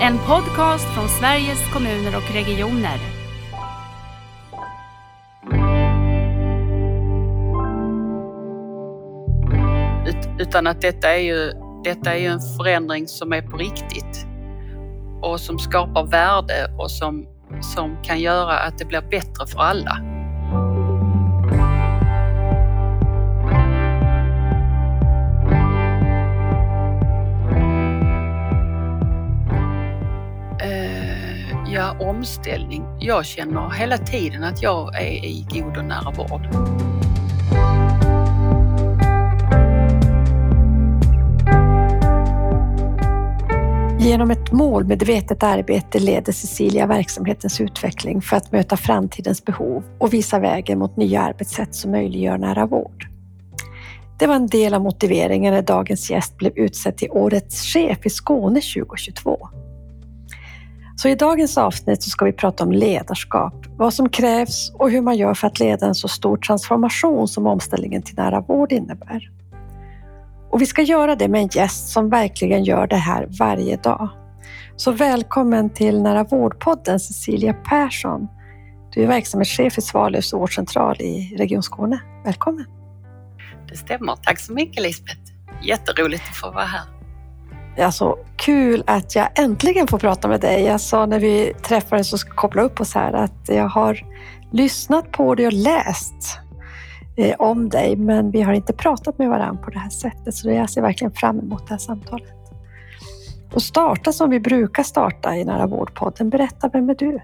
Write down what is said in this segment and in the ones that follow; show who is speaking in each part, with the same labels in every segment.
Speaker 1: En podcast från Sveriges kommuner och regioner.
Speaker 2: Utan att detta är ju, detta är ju en förändring som är på riktigt och som skapar värde och som, som kan göra att det blir bättre för alla. Ja, omställning. Jag känner hela tiden att jag är i god och nära vård.
Speaker 3: Genom ett målmedvetet arbete leder Cecilia verksamhetens utveckling för att möta framtidens behov och visa vägen mot nya arbetssätt som möjliggör nära vård. Det var en del av motiveringen när dagens gäst blev utsedd till Årets chef i Skåne 2022. Så i dagens avsnitt så ska vi prata om ledarskap, vad som krävs och hur man gör för att leda en så stor transformation som omställningen till nära vård innebär. Och vi ska göra det med en gäst som verkligen gör det här varje dag. Så välkommen till Nära vårdpodden Cecilia Persson. Du är verksamhetschef i Svalövs vårdcentral i Region Skåne. Välkommen!
Speaker 2: Det stämmer. Tack så mycket Lisbeth. Jätteroligt att få vara här.
Speaker 3: Alltså, kul att jag äntligen får prata med dig. Jag sa när vi träffades och kopplade upp oss här att jag har lyssnat på dig och läst eh, om dig, men vi har inte pratat med varandra på det här sättet. Så jag ser verkligen fram emot det här samtalet. Och starta som vi brukar starta i Nära vårdpodden. Berätta, vem är du?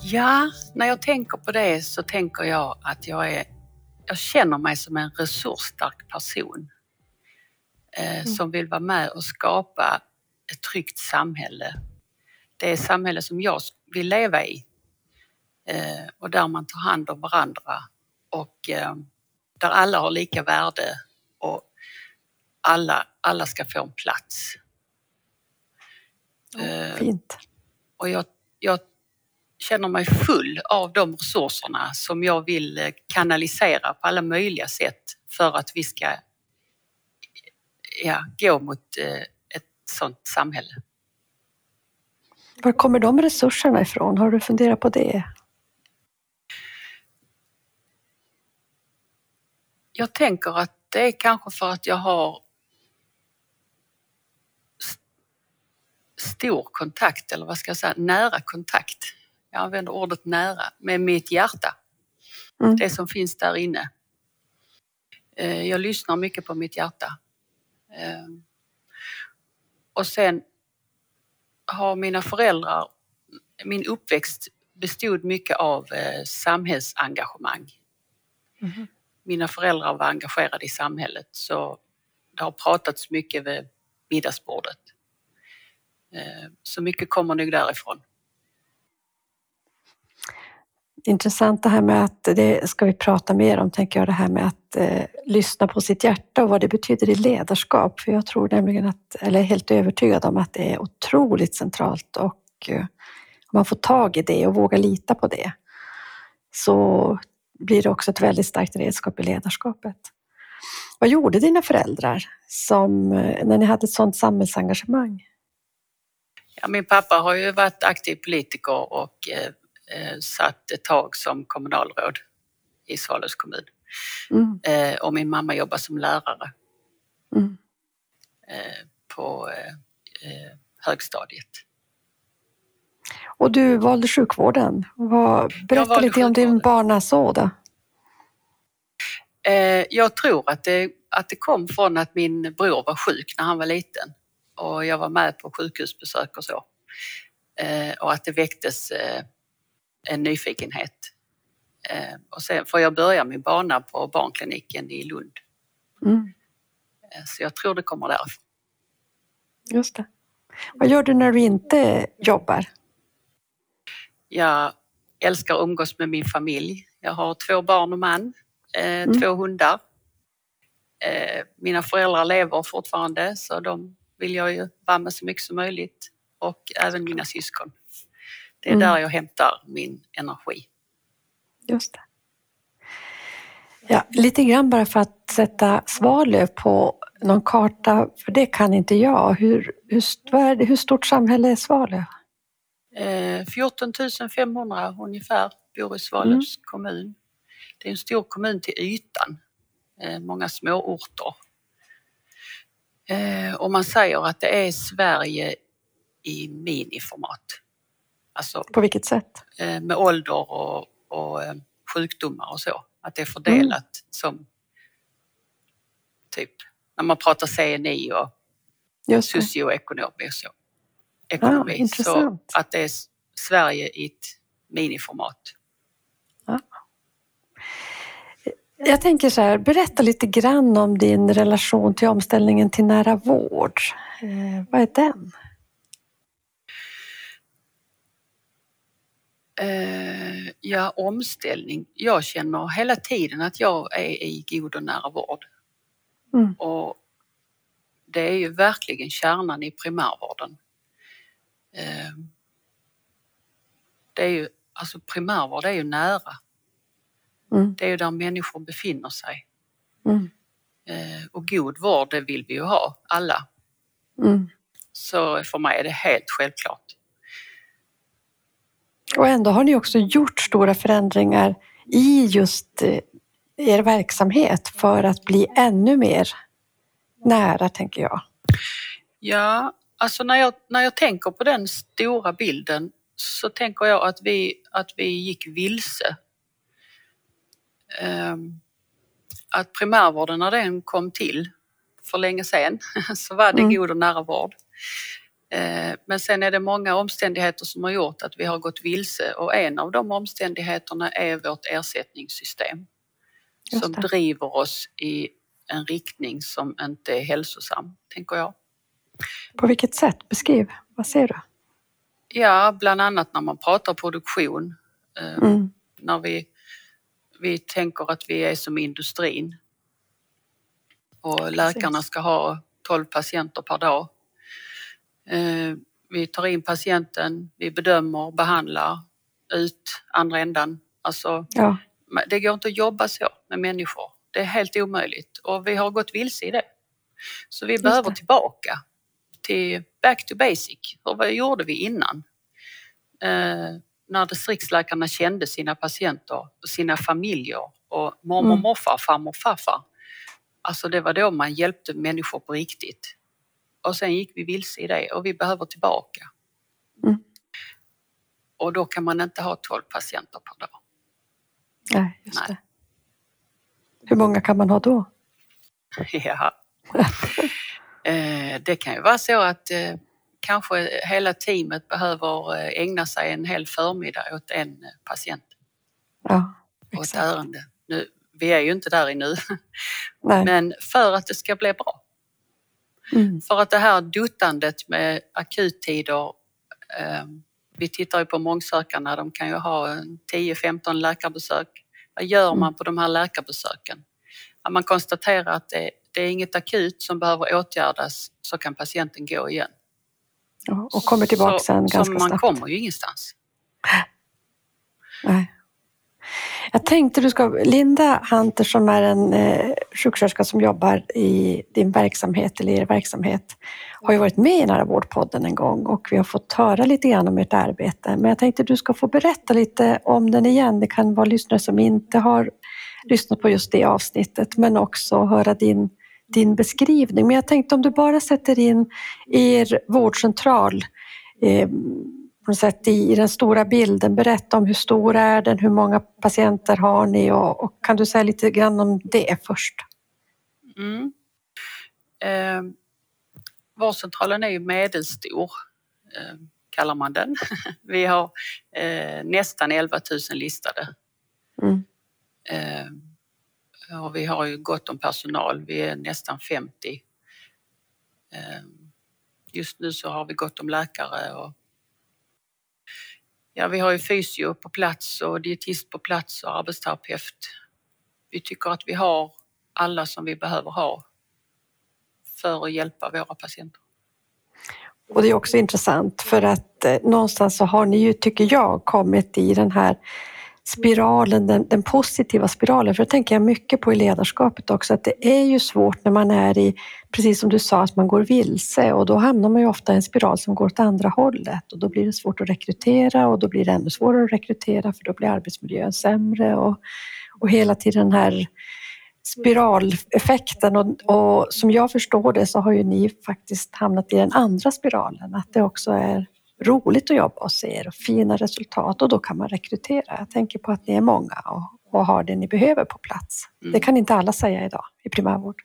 Speaker 2: Ja, när jag tänker på det så tänker jag att jag är jag känner mig som en resursstark person mm. som vill vara med och skapa ett tryggt samhälle. Det är samhälle som jag vill leva i eh, och där man tar hand om varandra och eh, där alla har lika värde och alla, alla ska få en plats.
Speaker 3: Oh, fint.
Speaker 2: Och jag, jag känner mig full av de resurserna som jag vill eh, kanalisera på alla möjliga sätt för att vi ska ja, gå mot eh, ett sådant samhälle.
Speaker 3: Var kommer de resurserna ifrån? Har du funderat på det?
Speaker 2: Jag tänker att det är kanske för att jag har stor kontakt, eller vad ska jag säga, nära kontakt jag använder ordet nära, med mitt hjärta. Mm. Det som finns där inne. Eh, jag lyssnar mycket på mitt hjärta. Eh, och sen har mina föräldrar, min uppväxt bestod mycket av eh, samhällsengagemang. Mm. Mina föräldrar var engagerade i samhället så det har pratats mycket vid middagsbordet. Så mycket kommer nog därifrån
Speaker 3: intressant det här med att det ska vi prata mer om, tänker jag, det här med att eh, lyssna på sitt hjärta och vad det betyder i ledarskap. För jag tror nämligen att, eller är helt övertygad om att det är otroligt centralt och eh, om man får tag i det och vågar lita på det så blir det också ett väldigt starkt redskap i ledarskapet. Vad gjorde dina föräldrar som, eh, när ni hade ett sådant samhällsengagemang?
Speaker 2: Ja, min pappa har ju varit aktiv politiker och eh, satt ett tag som kommunalråd i Svalövs kommun. Mm. Eh, och min mamma jobbar som lärare mm. eh, på eh, eh, högstadiet.
Speaker 3: Och du valde sjukvården. Vad, berätta lite om din barnasåda.
Speaker 2: Eh, jag tror att det, att det kom från att min bror var sjuk när han var liten och jag var med på sjukhusbesök och så. och att det väcktes en nyfikenhet. Eh, och sen får jag börja min bana på barnkliniken i Lund. Mm. Eh, så jag tror det kommer därifrån.
Speaker 3: Just det. Vad gör du när du inte jobbar?
Speaker 2: Jag älskar att umgås med min familj. Jag har två barn och man, eh, mm. två hundar. Mina föräldrar lever fortfarande så de vill jag ju vara med så mycket som möjligt och även mina syskon. Det är mm. där jag hämtar min energi.
Speaker 3: Just det. Ja, lite grann bara för att sätta Svalöv på någon karta, för det kan inte jag. Hur, hur, hur stort samhälle är Svalöv?
Speaker 2: Eh, 14 500 ungefär bor i Svalövs mm. kommun. Det är en stor kommun till ytan, eh, många småorter. Eh, och man säger att det är Sverige i miniformat.
Speaker 3: Alltså, På vilket sätt?
Speaker 2: Eh, med ålder och, och eh, sjukdomar och så. Att det är fördelat mm. som typ när man pratar CNI och socioekonomi och så. Ekonomi. Ah, så att det är Sverige i ett miniformat. Ja.
Speaker 3: Jag tänker så här, berätta lite grann om din relation till omställningen till nära vård. Eh, vad är den?
Speaker 2: Ja, omställning. Jag känner hela tiden att jag är i god och nära vård. Mm. Och det är ju verkligen kärnan i primärvården. Eh, det är ju, alltså primärvård är ju nära. Mm. Det är ju där människor befinner sig. Mm. Eh, och god vård, det vill vi ju ha, alla. Mm. Så för mig är det helt självklart.
Speaker 3: Och ändå har ni också gjort stora förändringar i just eh, er verksamhet för att bli ännu mer nära, tänker jag.
Speaker 2: Ja, alltså när jag, när jag tänker på den stora bilden så tänker jag att vi, att vi gick vilse. Um, att primärvården när den kom till för länge sedan så var det mm. god och nära vård. Uh, men sen är det många omständigheter som har gjort att vi har gått vilse och en av de omständigheterna är vårt ersättningssystem som driver oss i en riktning som inte är hälsosam, tänker jag.
Speaker 3: På vilket sätt? Beskriv, vad ser du?
Speaker 2: Ja, bland annat när man pratar produktion. Eh, mm. När vi, vi tänker att vi är som industrin och läkarna ska ha 12 patienter per dag. Eh, vi tar in patienten, vi bedömer, behandlar ut andra ändan. Alltså, ja. Det går inte att jobba så med människor. Det är helt omöjligt och vi har gått vilse i det. Så vi behöver tillbaka till back to basic. Och vad gjorde vi innan? Eh, när distriktsläkarna kände sina patienter och sina familjer och mormor, mm. morfar, farmor, farfar. Alltså det var då man hjälpte människor på riktigt. Och sen gick vi vilse i det och vi behöver tillbaka. Mm. Och då kan man inte ha 12 patienter per dag.
Speaker 3: Nej, just Nej. det. Hur många kan man ha då?
Speaker 2: Ja. Eh, det kan ju vara så att eh, kanske hela teamet behöver eh, ägna sig en hel förmiddag åt en patient. Ja, exakt. Och ett ärende. Nu, vi är ju inte där nu. Nej. Men för att det ska bli bra. Mm. För att det här duttandet med akuttider vi tittar ju på mångsökarna, de kan ju ha 10-15 läkarbesök. Vad gör man på de här läkarbesöken? När man konstaterar att det, det är inget akut som behöver åtgärdas så kan patienten gå igen.
Speaker 3: och kommer tillbaka sen ganska snabbt.
Speaker 2: Så man kommer ju ingenstans.
Speaker 3: Nej. Jag tänkte du ska, Linda Hunter som är en eh, sjuksköterska som jobbar i din verksamhet eller er verksamhet har ju varit med i Nära vårdpodden en gång och vi har fått höra lite grann om ert arbete. Men jag tänkte du ska få berätta lite om den igen. Det kan vara lyssnare som inte har lyssnat på just det avsnittet men också höra din, din beskrivning. Men jag tänkte om du bara sätter in er vårdcentral eh, på något sätt i, den stora bilden. Berätta om hur stor är den, hur många patienter har ni och, och kan du säga lite grann om det först? Mm.
Speaker 2: Eh, vårdcentralen är ju medelstor, eh, kallar man den. Vi har eh, nästan 11 000 listade. Mm. Eh, och vi har ju gott om personal, vi är nästan 50. Eh, just nu så har vi gott om läkare och Ja, vi har ju fysio på plats och dietist på plats och arbetsterapeut. Vi tycker att vi har alla som vi behöver ha för att hjälpa våra patienter.
Speaker 3: Och det är också intressant för att eh, någonstans så har ni ju, tycker jag, kommit i den här spiralen, den, den, positiva spiralen. För det tänker jag mycket på i ledarskapet också, att det är ju svårt när man är i, precis som du sa, att man går vilse. Och då hamnar man ju ofta i en spiral som går åt andra hållet. Och då blir det svårt att rekrytera och då blir det ännu svårare att rekrytera för då blir arbetsmiljön sämre. Och, och hela tiden den här spiraleffekten. Och, och som jag förstår det så har ju ni faktiskt hamnat i den andra spiralen, att det också är roligt att jobba hos er och fina resultat och då kan man rekrytera. Jag tänker på att ni är många och, och har det ni behöver på plats. Mm. Det kan inte alla säga idag i primärvård.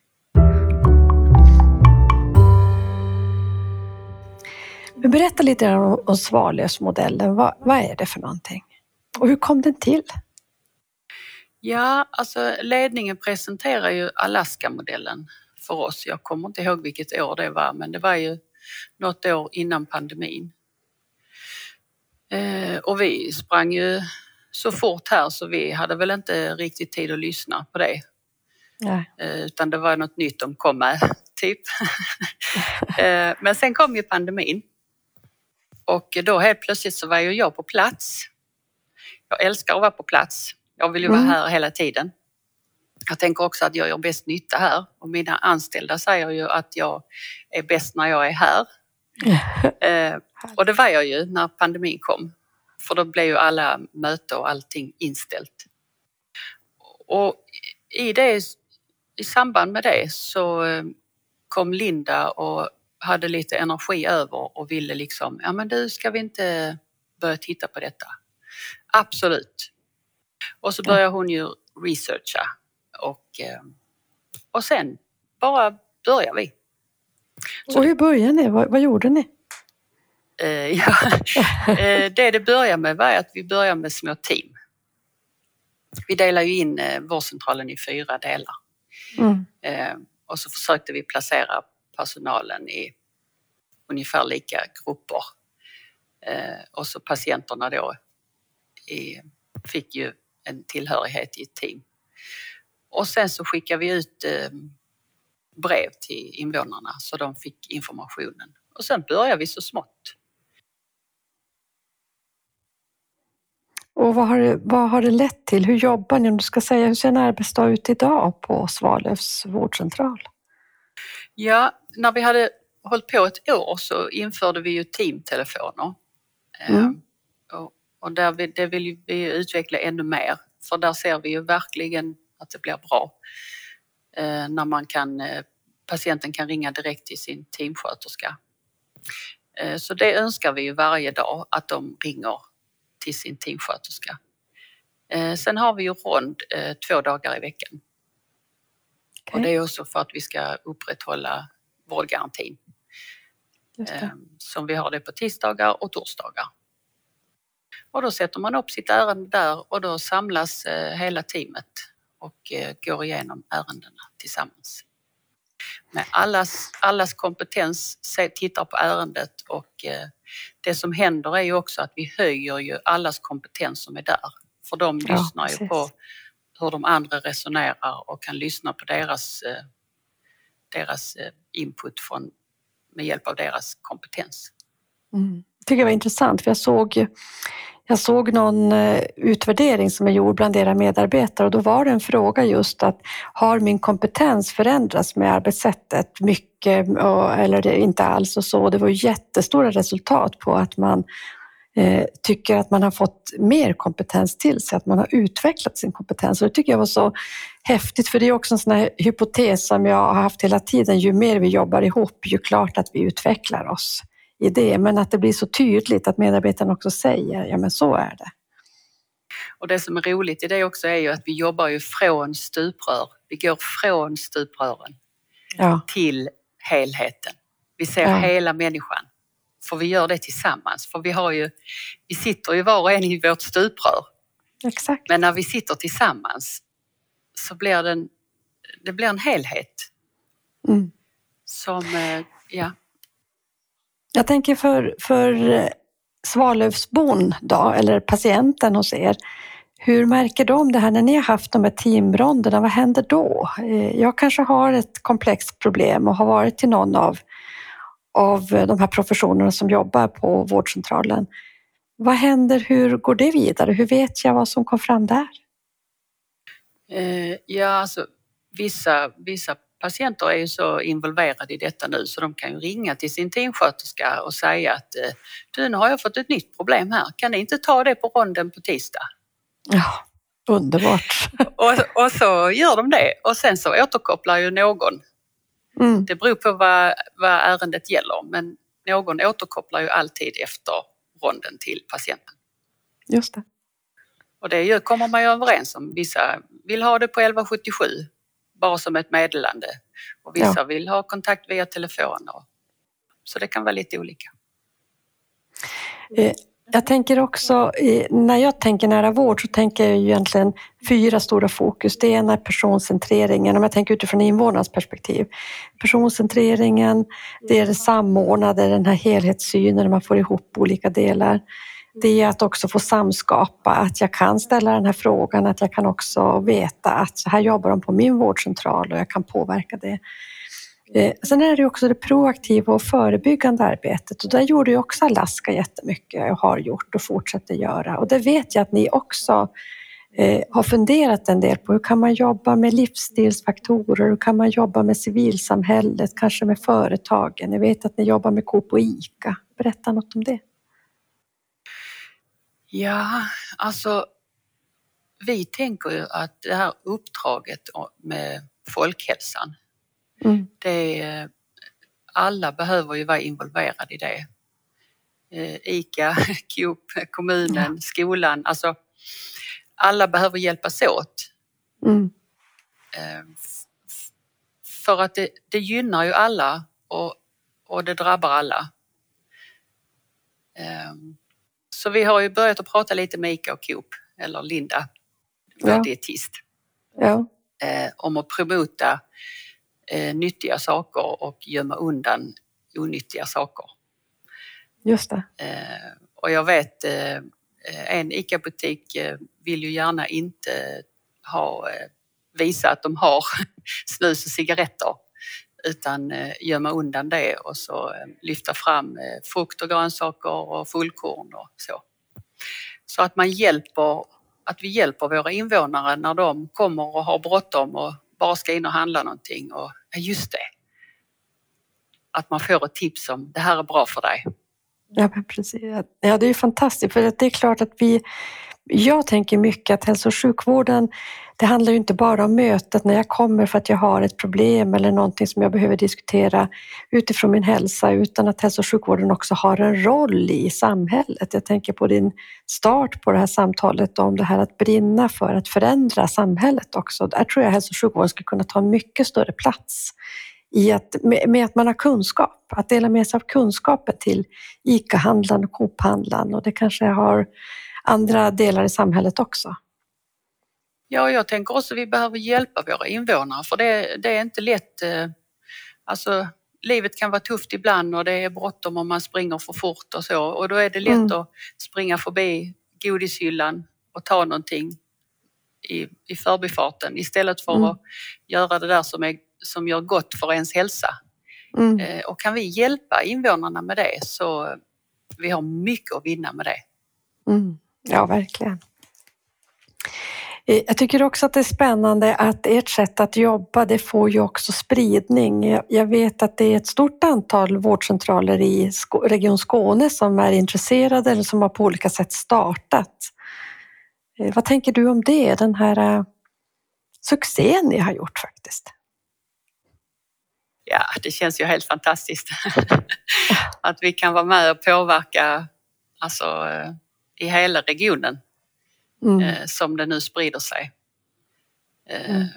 Speaker 3: Men berätta lite om, om Svalövsmodellen. Vad, vad är det för någonting? Och hur kom den till?
Speaker 2: Ja, alltså ledningen presenterar ju Alaska-modellen för oss. Jag kommer inte ihåg vilket år det var, men det var ju något år innan pandemin. Eh, och vi sprang ju så fort här så vi hade väl inte riktigt tid att lyssna på det. Eh, utan det var något nytt de kom med, typ. eh, men sen kom ju pandemin. Och då helt plötsligt så var ju jag på plats. Jag älskar att vara på plats. Jag vill ju vara mm. här hela tiden. Jag tänker också att jag gör bäst nytta här och mina anställda säger ju att jag är bäst när jag är här. Eh, och det var jag ju när pandemin kom. För då blev ju alla möten och allting inställt. Och i, det, i samband med det så eh, kom Linda och hade lite energi över och ville liksom, ja men du ska vi inte börja titta på detta? Absolut. Och så började hon ju researcha och, eh, och sen bara började vi.
Speaker 3: Så och hur började ni? Vad, vad gjorde ni?
Speaker 2: Eh, ja, eh, det det började med var att vi började med små team. Vi delar ju in vårdcentralen i fyra delar. Mm. Och så försökte vi placera personalen i ungefär lika grupper. Och så patienterna då fick ju en tillhörighet i ett team. Och sen så skickade vi ut brev till invånarna så de fick informationen. Och sen började vi så smått.
Speaker 3: Och vad har, det, vad har det lett till? Hur jobbar ni? Om du ska säga, hur ser en arbetsdag ut idag på Svalövs vårdcentral?
Speaker 2: Ja, när vi hade hållit på ett år så införde vi ju teamtelefoner. Mm. Ehm, och, och där vi, det vill vi utveckla ännu mer, för där ser vi ju verkligen att det blir bra. Eh, när man kan, eh, patienten kan ringa direkt till sin teamsköterska. Eh, så det önskar vi ju varje dag att de ringer till sin teamsköterska. Sen har vi ju rond två dagar i veckan. Okay. Och det är också för att vi ska upprätthålla vårdgarantin. Som vi har det på tisdagar och torsdagar. Och då sätter man upp sitt ärende där och då samlas hela teamet och eh, går igenom ärendena tillsammans. Med allas, allas kompetens tittar på ärendet och eh, det som händer är ju också att vi höjer ju allas kompetens som är där. För de ja, lyssnar ju på hur de andra resonerar och kan lyssna på deras, eh, deras input från, med hjälp av deras kompetens.
Speaker 3: Mm. Jag tycker det var intressant för jag såg jag såg någon eh, utvärdering som är gjord bland era medarbetare och då var det en fråga just att har min kompetens förändrats med arbetssättet mycket eller inte alls och så. Det var jättestora resultat på att man eh, tycker att man har fått mer kompetens till sig, att man har utvecklat sin kompetens. Och det tycker jag var så häftigt, för det är också en sån här hypotes som jag har haft hela tiden. Ju mer vi jobbar ihop, ju klart att vi utvecklar oss i det, men att det blir så tydligt att medarbetarna också säger, ja men så är det.
Speaker 2: Och det som är roligt i det också är ju att vi jobbar ju från stuprör. Vi går från stuprören ja. till helheten. Vi ser ja. hela människan. För vi gör det tillsammans. För vi har ju, vi sitter ju var och en i vårt stuprör.
Speaker 3: Exakt.
Speaker 2: Men när vi sitter tillsammans så blir det en, det blir en helhet. Mm. Som, eh, ja.
Speaker 3: Jag tänker för, för eh, Svalövsbon då, eller patienten hos er, hur märker de det här när ni har haft de här teamronderna? Vad händer då? Eh, jag kanske har ett komplext problem och har varit till någon av, av eh, de här professionerna som jobbar på vårdcentralen. vad händer? Hur går det vidare? Hur vet jag vad som kom fram där?
Speaker 2: Ja, alltså vissa, vissa patienter är ju så involverade i detta nu så de kan ju ringa till sin teamsköterska och säga att eh, du, nu har jag fått ett nytt problem här. Kan ni inte ta det på ronden på tisdag?
Speaker 3: Ja, underbart.
Speaker 2: och, och så gör de det och sen så återkopplar ju någon. Mm. Det beror på vad, vad ärendet gäller men någon återkopplar ju alltid efter ronden till patienten.
Speaker 3: Just det.
Speaker 2: Och det kommer man ju överens om. Vissa vill ha det på 1177 bara som ett meddelande och vissa ja. vill ha kontakt via telefon. Och, så det kan vara lite olika.
Speaker 3: Eh, jag tänker också, när jag tänker nära vård så tänker jag egentligen fyra stora fokus. Det ena är personcentreringen, om jag tänker utifrån invånarnas perspektiv. Personcentreringen, det är det samordnade, den här helhetssynen, man får ihop olika delar. Det är att också få samskapa, att jag kan ställa den här frågan, att jag kan också veta att så här jobbar de på min vårdcentral och jag kan påverka det. Eh, sen är det också det proaktiva och förebyggande arbetet och där gjorde ju också Alaska jättemycket och har gjort och fortsätter göra och det vet jag att ni också eh, har funderat en del på. Hur kan man jobba med livsstilsfaktorer? Hur kan man jobba med civilsamhället, kanske med företagen? Jag vet att ni jobbar med Coop och ICA. Berätta något om det.
Speaker 2: Ja, alltså vi tänker ju att det här uppdraget med folkhälsan Mm. Det, alla behöver ju vara involverade i det. Eh, ICA, Coop, kommunen, ja. skolan. Alltså, alla behöver hjälpas åt. Mm. Eh, för att det, det gynnar ju alla och, och det drabbar alla. Eh, så vi har ju börjat att prata lite med ICA och Coop, eller Linda, vår ja. dietist,
Speaker 3: ja.
Speaker 2: om att promota eh, nyttiga saker och gömma undan onyttiga saker.
Speaker 3: Just det.
Speaker 2: Eh, och jag vet eh, en ICA-butik eh, vill ju gärna inte ha, eh, visa att de har snus och cigaretter utan eh, gömma undan det och så eh, lyfta fram eh, frukt och grönsaker och fullkorn och så. Så att man hjälper, att vi hjälper våra invånare när de kommer och har bråttom och bara ska in och handla någonting och ja just det. Att man får ett tips om det här är bra för dig.
Speaker 3: Ja, precis. Ja, det är fantastiskt för det är klart att vi jag tänker mycket att hälso och sjukvården, det handlar ju inte bara om mötet när jag kommer för att jag har ett problem eller någonting som jag behöver diskutera utifrån min hälsa, utan att hälso och sjukvården också har en roll i samhället. Jag tänker på din start på det här samtalet om det här att brinna för att förändra samhället också. Där tror jag hälso och sjukvården ska kunna ta en mycket större plats i att, med, med, att man har kunskap, att dela med sig av kunskapen till ICA-handlaren och Coop-handlaren och det kanske har andra delar i samhället också.
Speaker 2: Ja, jag tänker också att vi behöver hjälpa våra invånare för det, det är inte lätt. Eh, alltså, livet kan vara tufft ibland och det är bråttom och man springer för fort och så och då är det lätt mm. att springa förbi godishyllan och ta någonting i, i förbifarten istället för mm. att göra det där som, är, som gör gott för ens hälsa. Mm. Eh, och kan vi hjälpa invånarna med det så vi har mycket att vinna med det.
Speaker 3: Mm. Ja, verkligen. Eh, jag tycker också att det är spännande att ert sätt att jobba, det får ju också spridning. Jag vet att det är ett stort antal vårdcentraler i Region Skåne som är intresserade eller som har på olika sätt startat. Eh, vad tänker du om det, den här succén ni har gjort faktiskt?
Speaker 2: Ja, det känns ju helt fantastiskt att vi kan vara med och påverka alltså, i hela regionen mm. eh, som det nu sprider sig. Eh, mm.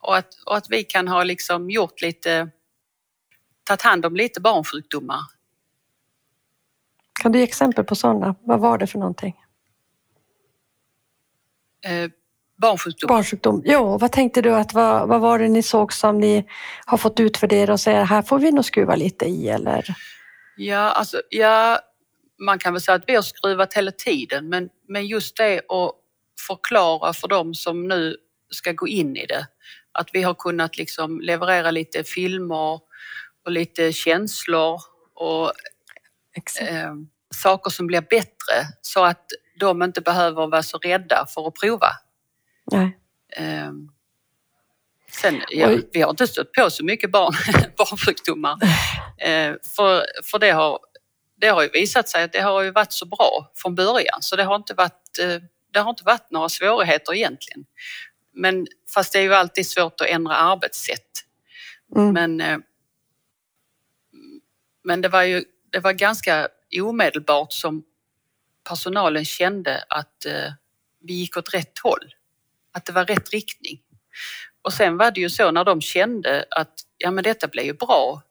Speaker 2: och, att, och att vi kan ha liksom gjort lite, tagit hand om lite barnsjukdomar.
Speaker 3: Kan du ge exempel på sådana? Vad var det för någonting?
Speaker 2: Barnsjukdom.
Speaker 3: Barnsjukdom. Ja, vad tänkte du att vad, vad var det ni såg som ni har fått utvärdera och säga här får vi nog skruva lite i eller?
Speaker 2: Ja, alltså, ja, man kan väl säga att vi har skruvat hela tiden men, men just det att förklara för dem som nu ska gå in i det att vi har kunnat liksom leverera lite filmer och lite känslor och eh, saker som blir bättre så att de inte behöver vara så rädda för att prova.
Speaker 3: Nej.
Speaker 2: Um, sen, ja, vi har inte stött på så mycket barn, barnsjukdomar. Uh, för, för det har, det har ju visat sig att det har ju varit så bra från början så det har inte varit, uh, det har inte varit några svårigheter egentligen. Men fast det är ju alltid svårt att ändra arbetssätt. Mm. Men, uh, men det var ju det var ganska omedelbart som personalen kände att eh, vi gick åt rätt håll. Att det var rätt riktning. Och sen var det ju så när de kände att ja men detta blev ju bra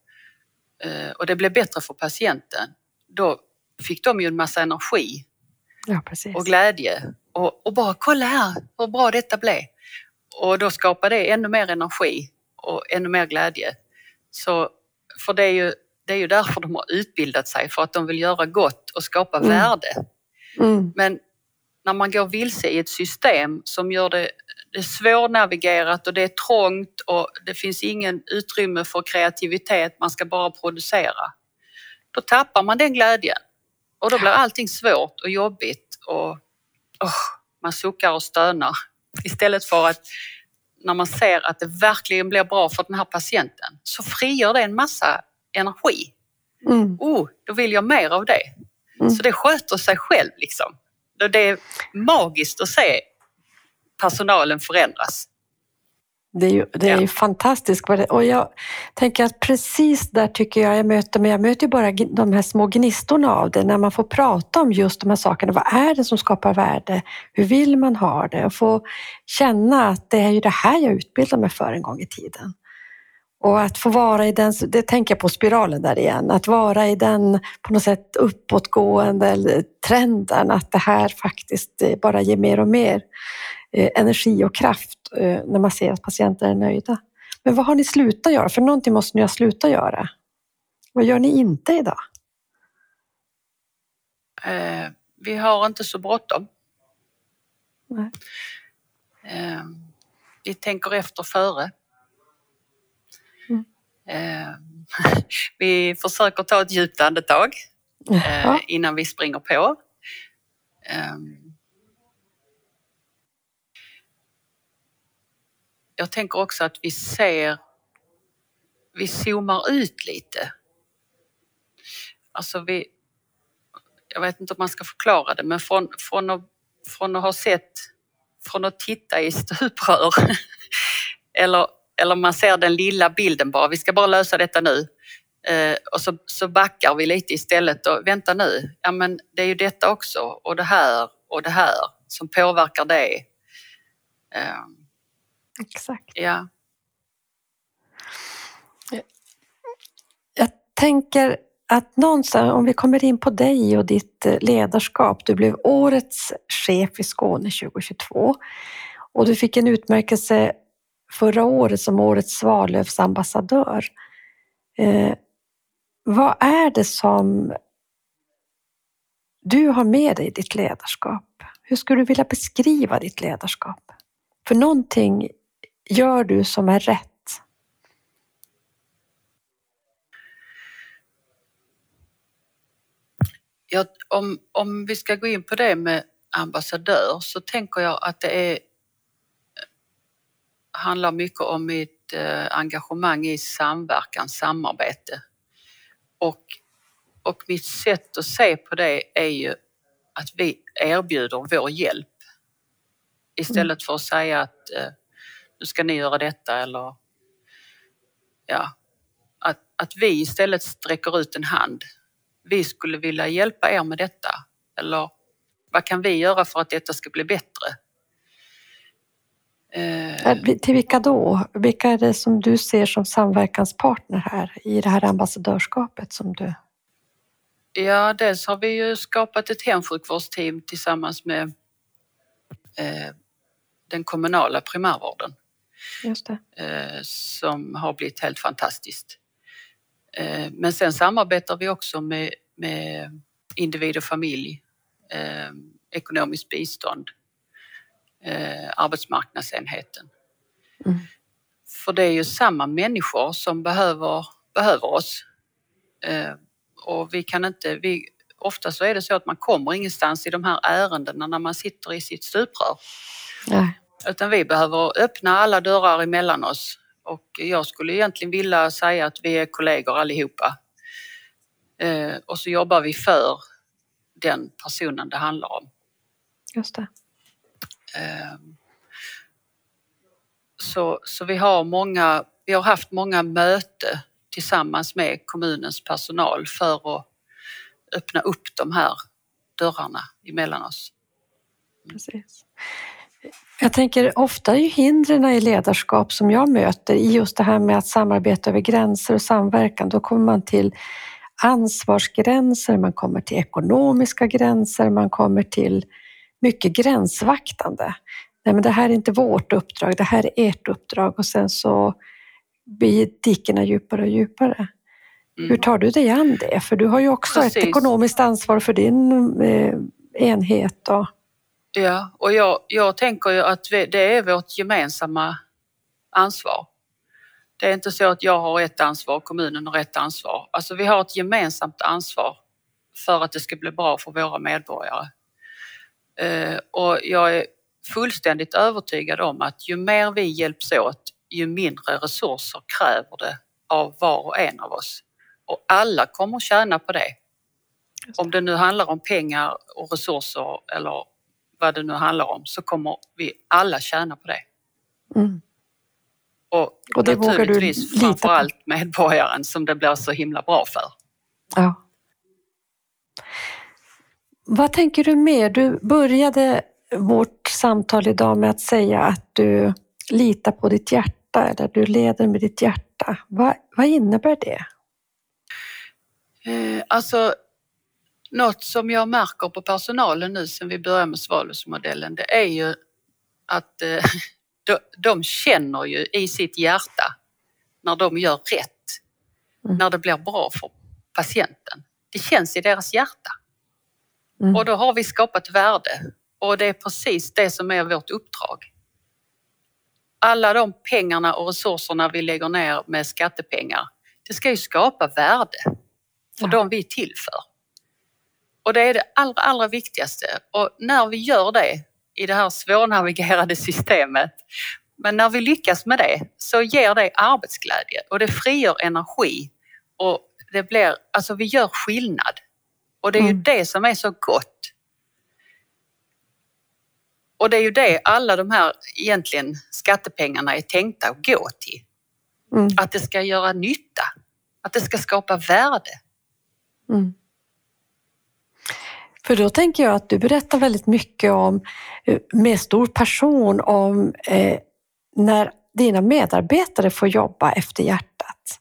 Speaker 2: eh, och det blev bättre för patienten. Då fick de ju en massa energi
Speaker 3: ja,
Speaker 2: och glädje och, och, bara kolla här hur bra detta blev. Och då skapade det ännu mer energi och ännu mer glädje. Så, för det är ju det är ju därför de har utbildat sig, för att de vill göra gott och skapa mm. värde. Mm. Men när man går vilse i ett system som gör det, det svårnavigerat och det är trångt och det finns ingen utrymme för kreativitet, man ska bara producera. Då tappar man den glädjen och då blir allting svårt och jobbigt och oh, man suckar och stönar istället för att när man ser att det verkligen blir bra för den här patienten så frigör det en massa energi. Mm. Oh, då vill jag mer av det. Mm. Så det sköter sig själv liksom. Det är magiskt att se personalen förändras.
Speaker 3: Det är ju, det är ju ja. fantastiskt. Och jag tänker att precis där tycker jag jag möter, men jag möter bara de här små gnistorna av det när man får prata om just de här sakerna. Vad är det som skapar värde? Hur vill man ha det? Och få känna att det är ju det här jag utbildade mig för en gång i tiden. Och att få vara i den, det tänker jag på spiralen där igen, att vara i den på något sätt uppåtgående trenden, att det här faktiskt eh, bara ger mer och mer eh, energi och kraft eh, när man ser att patienter är nöjda. Men vad har ni slutat göra? För någonting måste ni ha slutat göra. Vad gör ni inte idag?
Speaker 2: Eh, vi har inte så bråttom. Eh, vi tänker efter före. Eh, vi försöker ta ett djupt andetag eh, innan vi springer på. Ehm, jag tänker också att vi ser, vi zoomar ut lite. Alltså vi, jag vet inte om man ska förklara det, men från, från, att, från att ha sett, från att titta i stuprör eller eller man ser den lilla bilden bara, vi ska bara lösa detta nu. Eh, och så, så backar vi lite istället och vänta nu, ja men det är ju detta också och det här och det här som påverkar det.
Speaker 3: Eh, Exakt.
Speaker 2: Ja.
Speaker 3: Jag tänker att någonstans, om vi kommer in på dig och ditt eh, ledarskap. Du blev årets chef i Skåne 2022 och du fick en utmärkelse förra året som årets Svalövs ambassadör. Eh, vad är det som du har med dig i ditt ledarskap? Hur skulle du vilja beskriva ditt ledarskap? För någonting gör du som är rätt.
Speaker 2: Ja, om, om vi ska gå in på det med ambassadör så tänker jag att det är handlar mycket om mitt eh, engagemang i samverkan, samarbete. Och, och mitt sätt att se på det är ju att vi erbjuder vår hjälp istället för att säga att eh, nu ska ni göra detta eller ja, att, att vi istället sträcker ut en hand. Vi skulle vilja hjälpa er med detta eller vad kan vi göra för att detta ska bli bättre?
Speaker 3: Eh, till vilka då? Vilka är det som du ser som samverkanspartner här i det här ambassadörskapet som du...
Speaker 2: Ja, dels har vi ju skapat ett hemsjukvårdsteam tillsammans med eh, den kommunala primärvården.
Speaker 3: Just det.
Speaker 2: Eh, som har blivit helt fantastiskt. Eh, men sen samarbetar vi också med, med individ och familj, eh, ekonomiskt bistånd eh, arbetsmarknadsenheten. Mm. För det är ju samma människor som behöver, behöver oss. Eh, och vi kan inte, vi, ofta så är det så att man kommer ingenstans i de här ärendena när man sitter i sitt stuprör.
Speaker 3: Nej.
Speaker 2: Utan vi behöver öppna alla dörrar emellan oss. Och jag skulle egentligen vilja säga att vi är kollegor allihopa. Eh, och så jobbar vi för den personen det handlar om.
Speaker 3: Just det.
Speaker 2: Ehm, så, så vi har många, vi har haft många möten tillsammans med kommunens personal för att öppna upp de här dörrarna emellan oss. Mm.
Speaker 3: Precis. Jag tänker ofta är ju hindren i ledarskap som jag möter i just det här med att samarbeta över gränser och samverkan, då kommer man till ansvarsgränser, man kommer till ekonomiska gränser, man kommer till mycket gränsvaktande. Nej, men det här är inte vårt uppdrag, det här är ert uppdrag och sen så blir dikena djupare och djupare. Mm. Hur tar du dig an det? För du har ju också Precis. ett ekonomiskt ansvar för din eh, enhet. Och...
Speaker 2: Ja, och jag, jag tänker ju att vi, det är vårt gemensamma ansvar. Det är inte så att jag har ett ansvar och kommunen har ett ansvar. Alltså vi har ett gemensamt ansvar för att det ska bli bra för våra medborgare. Eh, och jag är fullständigt övertygad om att ju mer vi hjälps åt, ju mindre resurser kräver det av var och en av oss. Och alla kommer tjäna på det. Om det nu handlar om pengar och resurser eller vad det nu handlar om så kommer vi alla tjäna på det. Mm. Och, och det naturligtvis du framförallt medborgaren som det blir så himla bra för.
Speaker 3: Ja. Vad tänker du mer? Du började vårt samtal idag med att säga att du litar på ditt hjärta eller du leder med ditt hjärta. Vad, vad innebär det?
Speaker 2: Eh, alltså, något som jag märker på personalen nu sen vi började med Svalövsmodellen det är ju att eh, de, de känner ju i sitt hjärta när de gör rätt. Mm. När det blir bra för patienten. Det känns i deras hjärta. Mm. Och då har vi skapat värde och det är precis det som är vårt uppdrag. Alla de pengarna och resurserna vi lägger ner med skattepengar, det ska ju skapa värde för ja. de vi är till för. Och det är det allra, allra viktigaste. Och när vi gör det i det här svårnavigerade systemet, men när vi lyckas med det så ger det arbetsglädje och det frigör energi och det blir, alltså vi gör skillnad. Och det är ju mm. det som är så gott. Och det är ju det alla de här egentligen skattepengarna är tänkta att gå till. Mm. Att det ska göra nytta, att det ska skapa värde. Mm.
Speaker 3: För då tänker jag att du berättar väldigt mycket om, eh, med stor passion, om eh, när dina medarbetare får jobba efter hjärtat.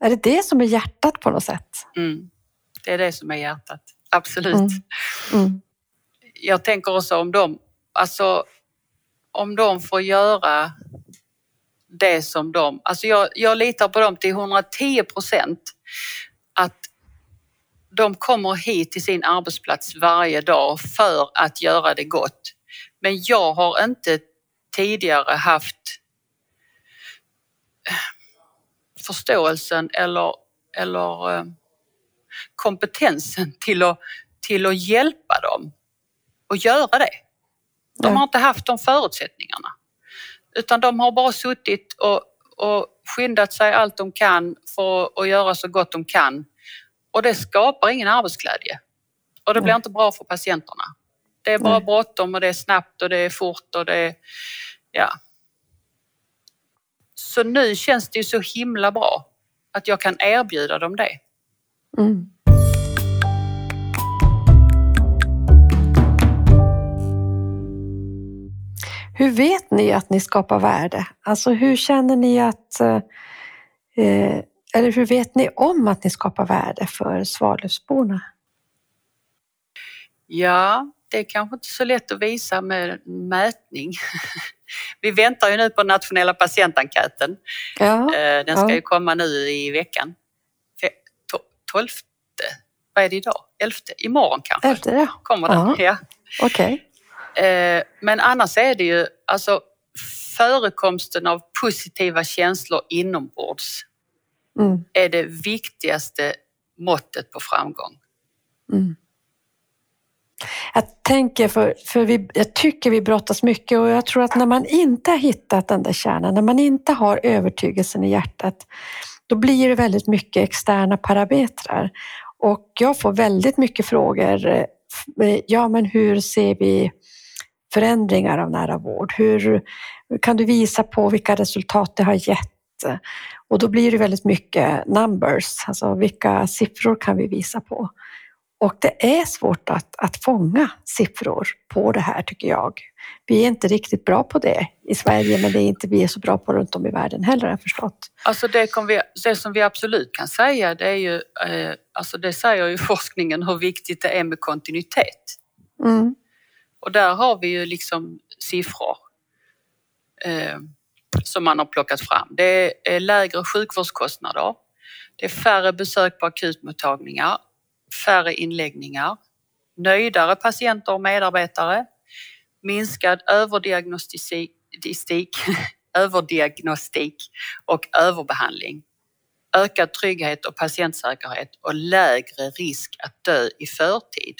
Speaker 3: Är det det som är hjärtat på något sätt?
Speaker 2: Mm. Det är det som är hjärtat, absolut. Mm. Mm. Jag tänker också om de, alltså om de får göra det som de, alltså jag, jag litar på dem till 110 procent att de kommer hit till sin arbetsplats varje dag för att göra det gott. Men jag har inte tidigare haft förståelsen eller, eller eh, kompetensen till att, till att hjälpa dem att göra det. De har inte haft de förutsättningarna. Utan de har bara suttit och, och skyndat sig allt de kan för att göra så gott de kan. Och det skapar ingen arbetsglädje. Och det blir inte bra för patienterna. Det är bara bråttom och det är snabbt och det är fort och det är... Ja. Så nu känns det ju så himla bra att jag kan erbjuda dem det. Mm.
Speaker 3: Hur vet ni att ni skapar värde? Alltså hur känner ni att... Eh, eller hur vet ni om att ni skapar värde för Svalövsborna?
Speaker 2: Ja, det är kanske inte så lätt att visa med mätning. Vi väntar ju nu på nationella patientenkäten. Ja, eh, Den ska ja. ju komma nu i veckan. 12, vad är det idag? 11, imorgon kanske?
Speaker 3: Elfte, ja.
Speaker 2: Kommer den. Ja.
Speaker 3: Okay.
Speaker 2: Eh, men annars är det ju alltså förekomsten av positiva känslor inombords mm. är det viktigaste måttet på framgång.
Speaker 3: Mm. Jag tänker, för, för vi, jag tycker vi brottas mycket och jag tror att när man inte har hittat den där kärnan, när man inte har övertygelsen i hjärtat, då blir det väldigt mycket externa parametrar. Och jag får väldigt mycket frågor. Eh, eh, ja, men hur ser vi förändringar av nära vård? Hur kan du visa på vilka resultat det har gett? Och då blir det väldigt mycket numbers, alltså vilka siffror kan vi visa på? Och det är svårt att, att fånga siffror på det här tycker jag. Vi är inte riktigt bra på det i Sverige men det är inte vi är så bra på runt om i världen heller har jag förstått.
Speaker 2: Alltså det, vi, det som vi absolut kan säga det är ju, eh, alltså det säger ju forskningen hur viktigt det är med kontinuitet. Mm. Och där har vi ju liksom siffror eh, som man har plockat fram. Det är lägre sjukvårdskostnader, det är färre besök på akutmottagningar färre inläggningar, nöjdare patienter och medarbetare, minskad överdiagnostik, överdiagnostik och överbehandling, ökad trygghet och patientsäkerhet och lägre risk att dö i förtid.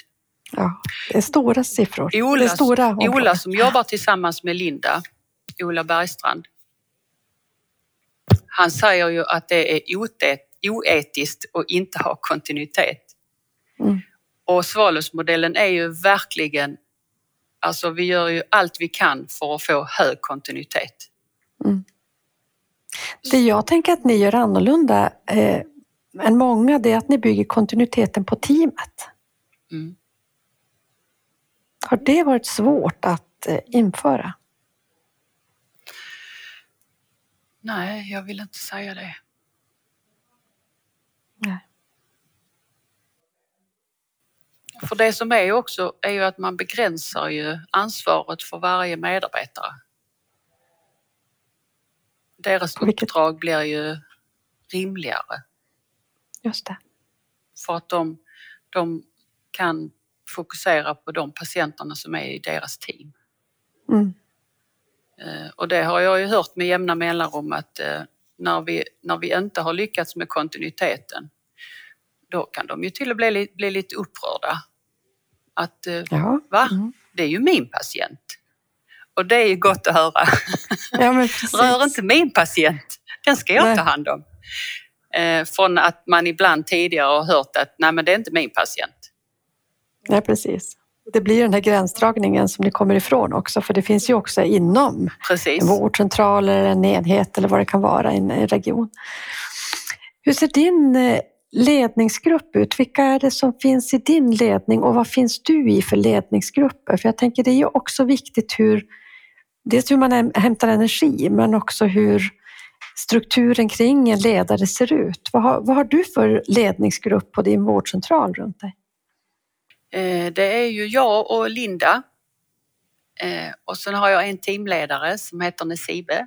Speaker 3: Ja, det är stora siffror.
Speaker 2: Ola,
Speaker 3: är stora
Speaker 2: Ola som jobbar tillsammans med Linda, Ola Bergstrand, han säger ju att det är oetiskt att inte ha kontinuitet. Mm. Och Svalövsmodellen är ju verkligen, alltså vi gör ju allt vi kan för att få hög kontinuitet. Mm.
Speaker 3: Det jag tänker att ni gör annorlunda eh, än många, det är att ni bygger kontinuiteten på teamet. Mm. Har det varit svårt att eh, införa?
Speaker 2: Nej, jag vill inte säga det. Nej. För det som är också är ju att man begränsar ju ansvaret för varje medarbetare. Deras uppdrag blir ju rimligare.
Speaker 3: Just det.
Speaker 2: För att de, de kan fokusera på de patienterna som är i deras team. Mm. Eh, och det har jag ju hört med jämna mellanrum att eh, när vi, när vi inte har lyckats med kontinuiteten då kan de ju till och med bli, bli lite upprörda. Att, eh, ja. va? Mm. Det är ju min patient. Och det är ju gott att höra. Ja, Rör inte min patient, den ska jag Nej. ta hand om. Eh, från att man ibland tidigare har hört att nej men det är inte min patient.
Speaker 3: Nej precis. Det blir den här gränsdragningen som ni kommer ifrån också för det finns ju också inom Precis. en vårdcentral eller en enhet eller vad det kan vara i en region. Hur ser din eh, ledningsgrupp ut? Vilka är det som finns i din ledning och vad finns du i för ledningsgrupper? För jag tänker det är ju också viktigt hur, dels hur man hämtar energi men också hur strukturen kring en ledare ser ut. Vad har, vad har du för ledningsgrupp på din vårdcentral runt dig?
Speaker 2: Eh, det är ju jag och Linda eh, och sen har jag en teamledare som heter Nesibe.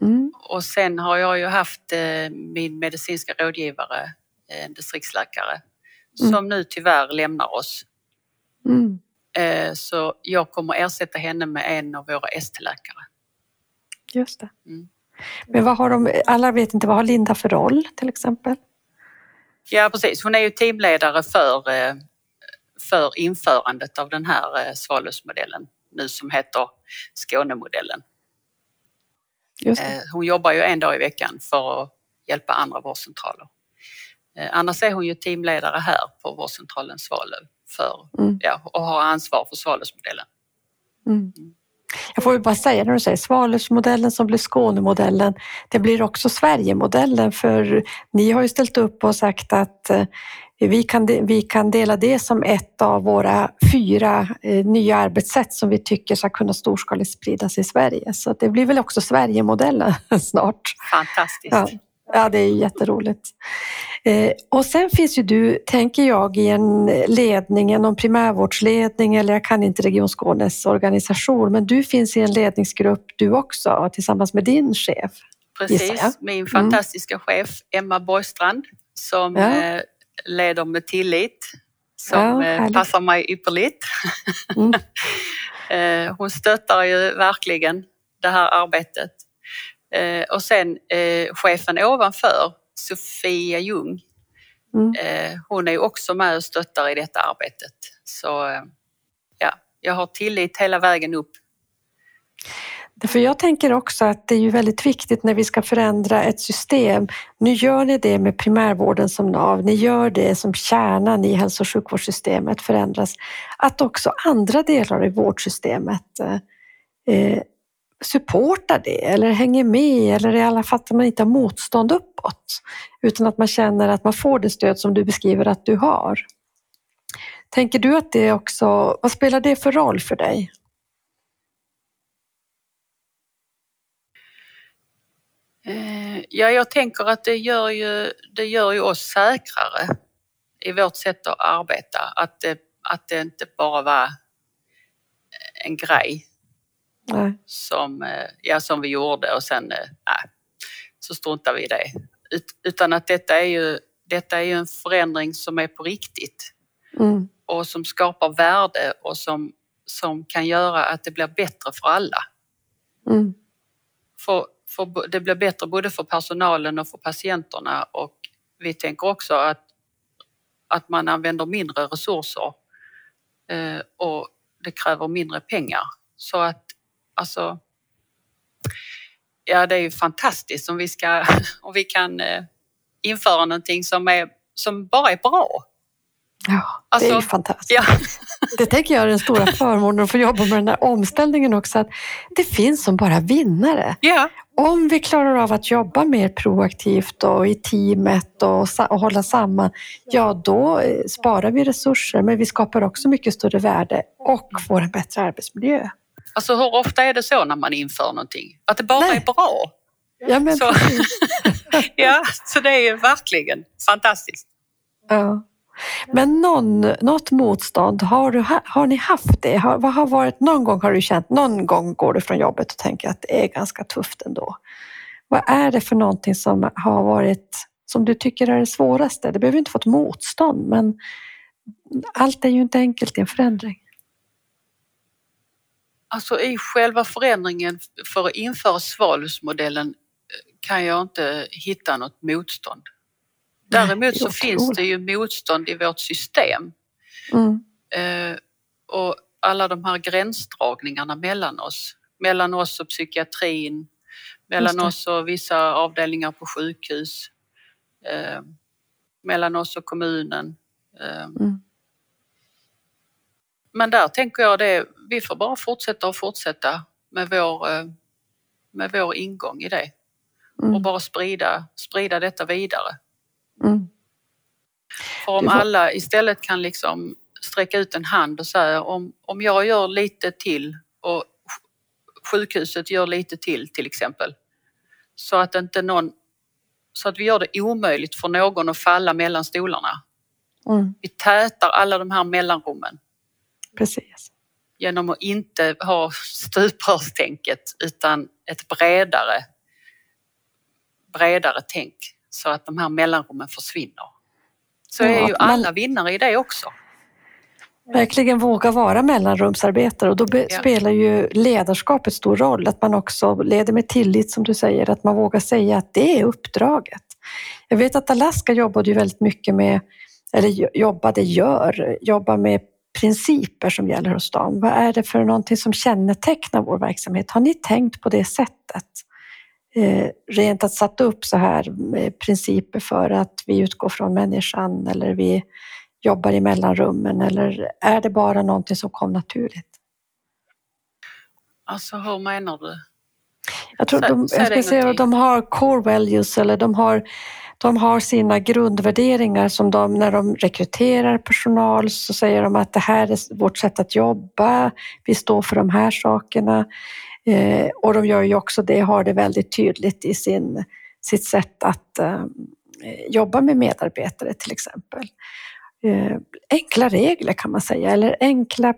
Speaker 2: Mm. Och sen har jag ju haft eh, min medicinska rådgivare distriktsläkare mm. som nu tyvärr lämnar oss. Mm. Eh, så jag kommer ersätta henne med en av våra ST-läkare.
Speaker 3: Just det. Mm. Men vad har de, alla vet inte, vad har Linda för roll till exempel?
Speaker 2: Ja precis, hon är ju teamledare för, eh, för införandet av den här eh, Svalövsmodellen nu som heter Skånemodellen. Hon jobbar ju en dag i veckan för att hjälpa andra vårdcentraler. Eh, annars är hon ju teamledare här på vårdcentralen Svalöv för, mm. ja, och har ansvar för Svalövsmodellen.
Speaker 3: Mm. mm. Jag får ju bara säga när du säger Svalövsmodellen som blir Skånemodellen, det blir också Sverigemodellen för ni har ju ställt upp och sagt att eh, vi kan, vi kan dela det som ett av våra fyra eh, nya arbetssätt som vi tycker ska kunna storskaligt spridas i Sverige. Så det blir väl också Sverigemodellen snart.
Speaker 2: Fantastiskt.
Speaker 3: Ja. Ja, det är jätteroligt. Eh, och sen finns ju du, tänker jag, i en ledning, någon primärvårdsledning eller jag kan inte Region Skånes organisation, men du finns i en ledningsgrupp du också tillsammans med din chef.
Speaker 2: Precis, min mm. fantastiska mm. chef Emma Borgstrand som ja. eh, leder med tillit, som ja, eh, passar mig ypperligt. Mm. hon stöttar ju verkligen det här arbetet och sen eh, chefen ovanför, Sofia Ljung, Mm. Eh, hon är också med och stöttar i detta arbetet. Så eh, ja, jag har tillit hela vägen upp.
Speaker 3: För jag tänker också att det är ju väldigt viktigt när vi ska förändra ett system. Nu gör ni det med primärvården som nav, ni gör det som kärnan i hälso och sjukvårdssystemet förändras. Att också andra delar i vårdsystemet eh, supportar det eller hänger med eller i alla fall att man inte har motstånd uppåt utan att man känner att man får det stöd som du beskriver att du har. Tänker du att det också, vad spelar det för roll för dig?
Speaker 2: Eh, ja, jag tänker att det gör ju, det gör ju oss säkrare i vårt sätt att arbeta. Att det, att det inte bara var en grej Nej. Som, eh, ja, som vi gjorde och sen eh, nej, så struntar vi i det. Ut, utan att detta är, ju, detta är ju en förändring som är på riktigt mm. och som skapar värde och som, som kan göra att det blir bättre för alla. Mm. För, för det blir bättre både för personalen och för patienterna och vi tänker också att, att man använder mindre resurser eh, och det kräver mindre pengar. Så att alltså, ja det är ju fantastiskt om vi, ska, om vi kan eh, införa någonting som, är, som bara är bra.
Speaker 3: Ja, alltså, det är ju alltså, fantastiskt. Ja. Det tänker jag är den stora förmånen att få jobba med den här omställningen också, att det finns som bara vinnare.
Speaker 2: Ja.
Speaker 3: Om vi klarar av att jobba mer proaktivt och i teamet och, och hålla samman, ja då eh, sparar vi resurser men vi skapar också mycket större värde och får en bättre arbetsmiljö.
Speaker 2: Alltså hur ofta är det så när man inför någonting? Att det bara Nej. är bra?
Speaker 3: Ja, men
Speaker 2: så, ja, så det är ju verkligen fantastiskt.
Speaker 3: Ja. Men någon, något motstånd, har, du, har ni haft det? Har, vad har varit, någon gång har du känt, någon gång går du från jobbet och tänker att det är ganska tufft ändå. Vad är det för någonting som har varit, som du tycker är det svåraste? Det behöver inte få ett motstånd, men allt är ju inte enkelt i en förändring.
Speaker 2: Alltså i själva förändringen för att införa Svalövsmodellen eh, kan jag inte hitta något motstånd. Däremot så finns det ju motstånd i vårt system. Mm. Eh, och alla de här gränsdragningarna mellan oss, mellan oss och psykiatrin, mellan oss och vissa avdelningar på sjukhus, eh, mellan oss och kommunen. Mm. Men där tänker jag det, vi får bara fortsätta och fortsätta med vår, eh, med vår ingång i det. Mm. Och bara sprida, sprida detta vidare. Mm. För om alla istället kan liksom sträcka ut en hand och säga om, om jag gör lite till och sjukhuset gör lite till till exempel. Så att inte någon så att vi gör det omöjligt för någon att falla mellan stolarna. Mm. Vi tätar alla de här mellanrummen.
Speaker 3: Precis.
Speaker 2: Genom att inte ha stuprörstänket utan ett bredare, bredare tänk så att de här mellanrummen försvinner. Så ja, är ju alla vinnare i det också.
Speaker 3: Verkligen våga vara mellanrumsarbetare och då ja. spelar ju ledarskapet stor roll. Att man också leder med tillit som du säger, att man vågar säga att det är uppdraget. Jag vet att Alaska jobbade ju väldigt mycket med, eller jobbade, gör, jobbar med principer som gäller hos dem? Vad är det för någonting som kännetecknar vår verksamhet? Har ni tänkt på det sättet? Eh, rent att sätta upp så här eh, principer för att vi utgår från människan eller vi jobbar i mellanrummen eller är det bara någonting som kom naturligt?
Speaker 2: Alltså hur menar du?
Speaker 3: Jag tror de, jag ska säga, de har core values eller de har de har sina grundvärderingar som de, när de rekryterar personal så säger de att det här är vårt sätt att jobba, vi står för de här sakerna. Eh, och de gör ju också det, har det väldigt tydligt i sin, sitt sätt att eh, jobba med medarbetare till exempel. Eh, enkla regler kan man säga, eller enkla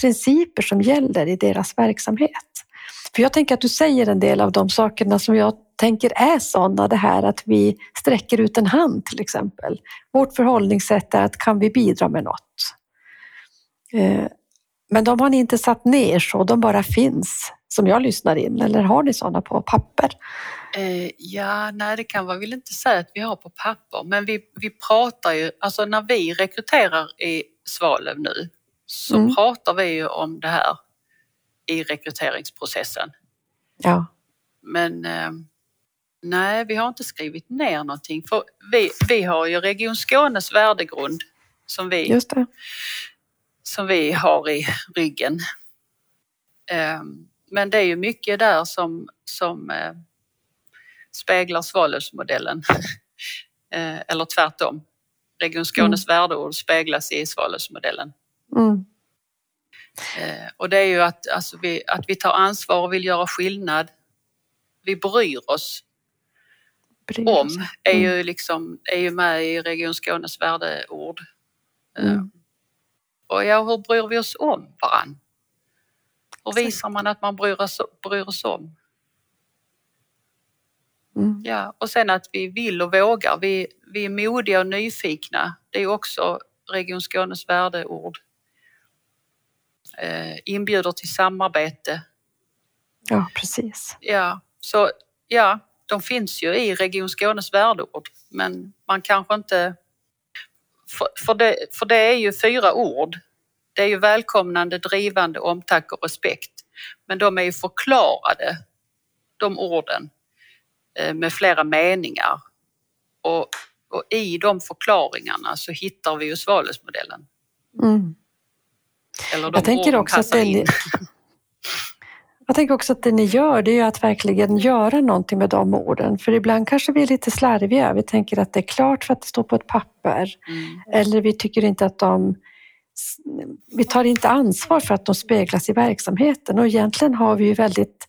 Speaker 3: principer som gäller i deras verksamhet. För jag tänker att du säger en del av de sakerna som jag tänker är sådana, det här att vi sträcker ut en hand till exempel. Vårt förhållningssätt är att kan vi bidra med något? Eh, men de har ni inte satt ner så, de bara finns som jag lyssnar in eller har ni sådana på papper?
Speaker 2: Eh, ja, nej det kan man väl inte säga att vi har på papper men vi, vi pratar ju, alltså när vi rekryterar i Svalöv nu så mm. pratar vi ju om det här i rekryteringsprocessen.
Speaker 3: Ja.
Speaker 2: Men eh, nej, vi har inte skrivit ner någonting för vi, vi har ju Region Skånes värdegrund som vi, som vi har i ryggen. Eh, men det är ju mycket där som, som eh, speglar Svalövsmodellen. Eller tvärtom. Region Skånes mm. värdeord speglas i Svalövsmodellen. Mm. Eh, och det är ju att, alltså vi, att vi tar ansvar och vill göra skillnad. Vi bryr oss bryr om, mm. är, ju liksom, är ju med i Region Skånes värdeord. Mm. Och ja, hur bryr vi oss om varann? Hur visar man att man bryr oss, bryr oss om? Mm. Ja, och sen att vi vill och vågar. Vi, vi är modiga och nyfikna. Det är också Region Skånes värdeord. Eh, inbjuder till samarbete.
Speaker 3: Ja, precis.
Speaker 2: Ja, så ja, de finns ju i Region Skånes värdeord men man kanske inte... För, för, det, för det är ju fyra ord. Det är ju välkomnande, drivande, omtanke och respekt. Men de är ju förklarade, de orden. Eh, med flera meningar. Och, och, i de förklaringarna så hittar vi ju Svalövsmodellen. Mm.
Speaker 3: Eller de jag tänker också att det ni, Jag tänker också att det ni gör, det är att verkligen göra någonting med de orden. För ibland kanske vi är lite slarviga. Vi tänker att det är klart för att det står på ett papper. Mm. Eller vi tycker inte att de vi tar inte ansvar för att de speglas i verksamheten och egentligen har vi ju väldigt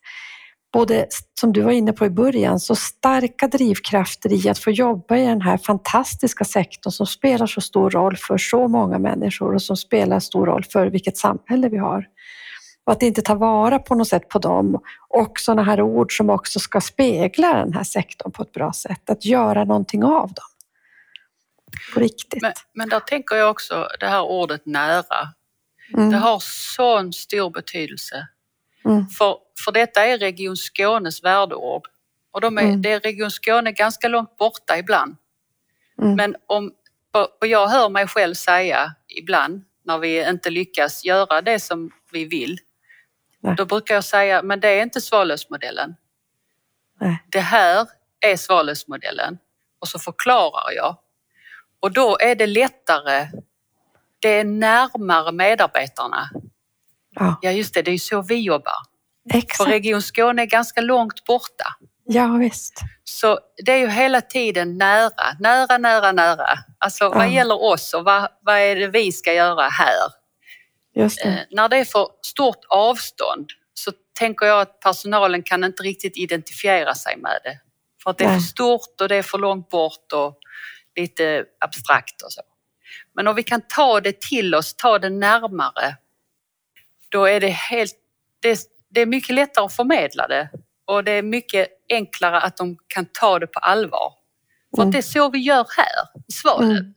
Speaker 3: både, som du var inne på i början, så starka drivkrafter i att få jobba i den här fantastiska sektorn som spelar så stor roll för så många människor och som spelar stor roll för vilket samhälle vi har. Och att inte ta vara på något sätt på dem och sådana här ord som också ska spegla den här sektorn på ett bra sätt. Att göra någonting av dem. På riktigt.
Speaker 2: Men, men där tänker jag också det här ordet nära. Mm. Det har sån stor betydelse Mm. För, för detta är Region Skånes värdeord. Och de är, mm. det är Region Skåne ganska långt borta ibland. Mm. Men om, och jag hör mig själv säga ibland när vi inte lyckas göra det som vi vill. Nej. Då brukar jag säga, men det är inte Svalövsmodellen. Det här är Svalövsmodellen. Och så förklarar jag. Och då är det lättare, det är närmare medarbetarna Ja. ja, just det, det är ju så vi jobbar. Exakt. För Region Skåne är ganska långt borta.
Speaker 3: Ja, visst.
Speaker 2: Så det är ju hela tiden nära, nära, nära, nära. Alltså ja. vad gäller oss och vad, vad är det vi ska göra här?
Speaker 3: Just det. Eh,
Speaker 2: när det är för stort avstånd så tänker jag att personalen kan inte riktigt identifiera sig med det. För att det är Nej. för stort och det är för långt bort och lite abstrakt och så. Men om vi kan ta det till oss, ta det närmare då är det helt, det, det är mycket lättare att förmedla det och det är mycket enklare att de kan ta det på allvar. För mm. det är så vi gör här i Svalöv. Mm.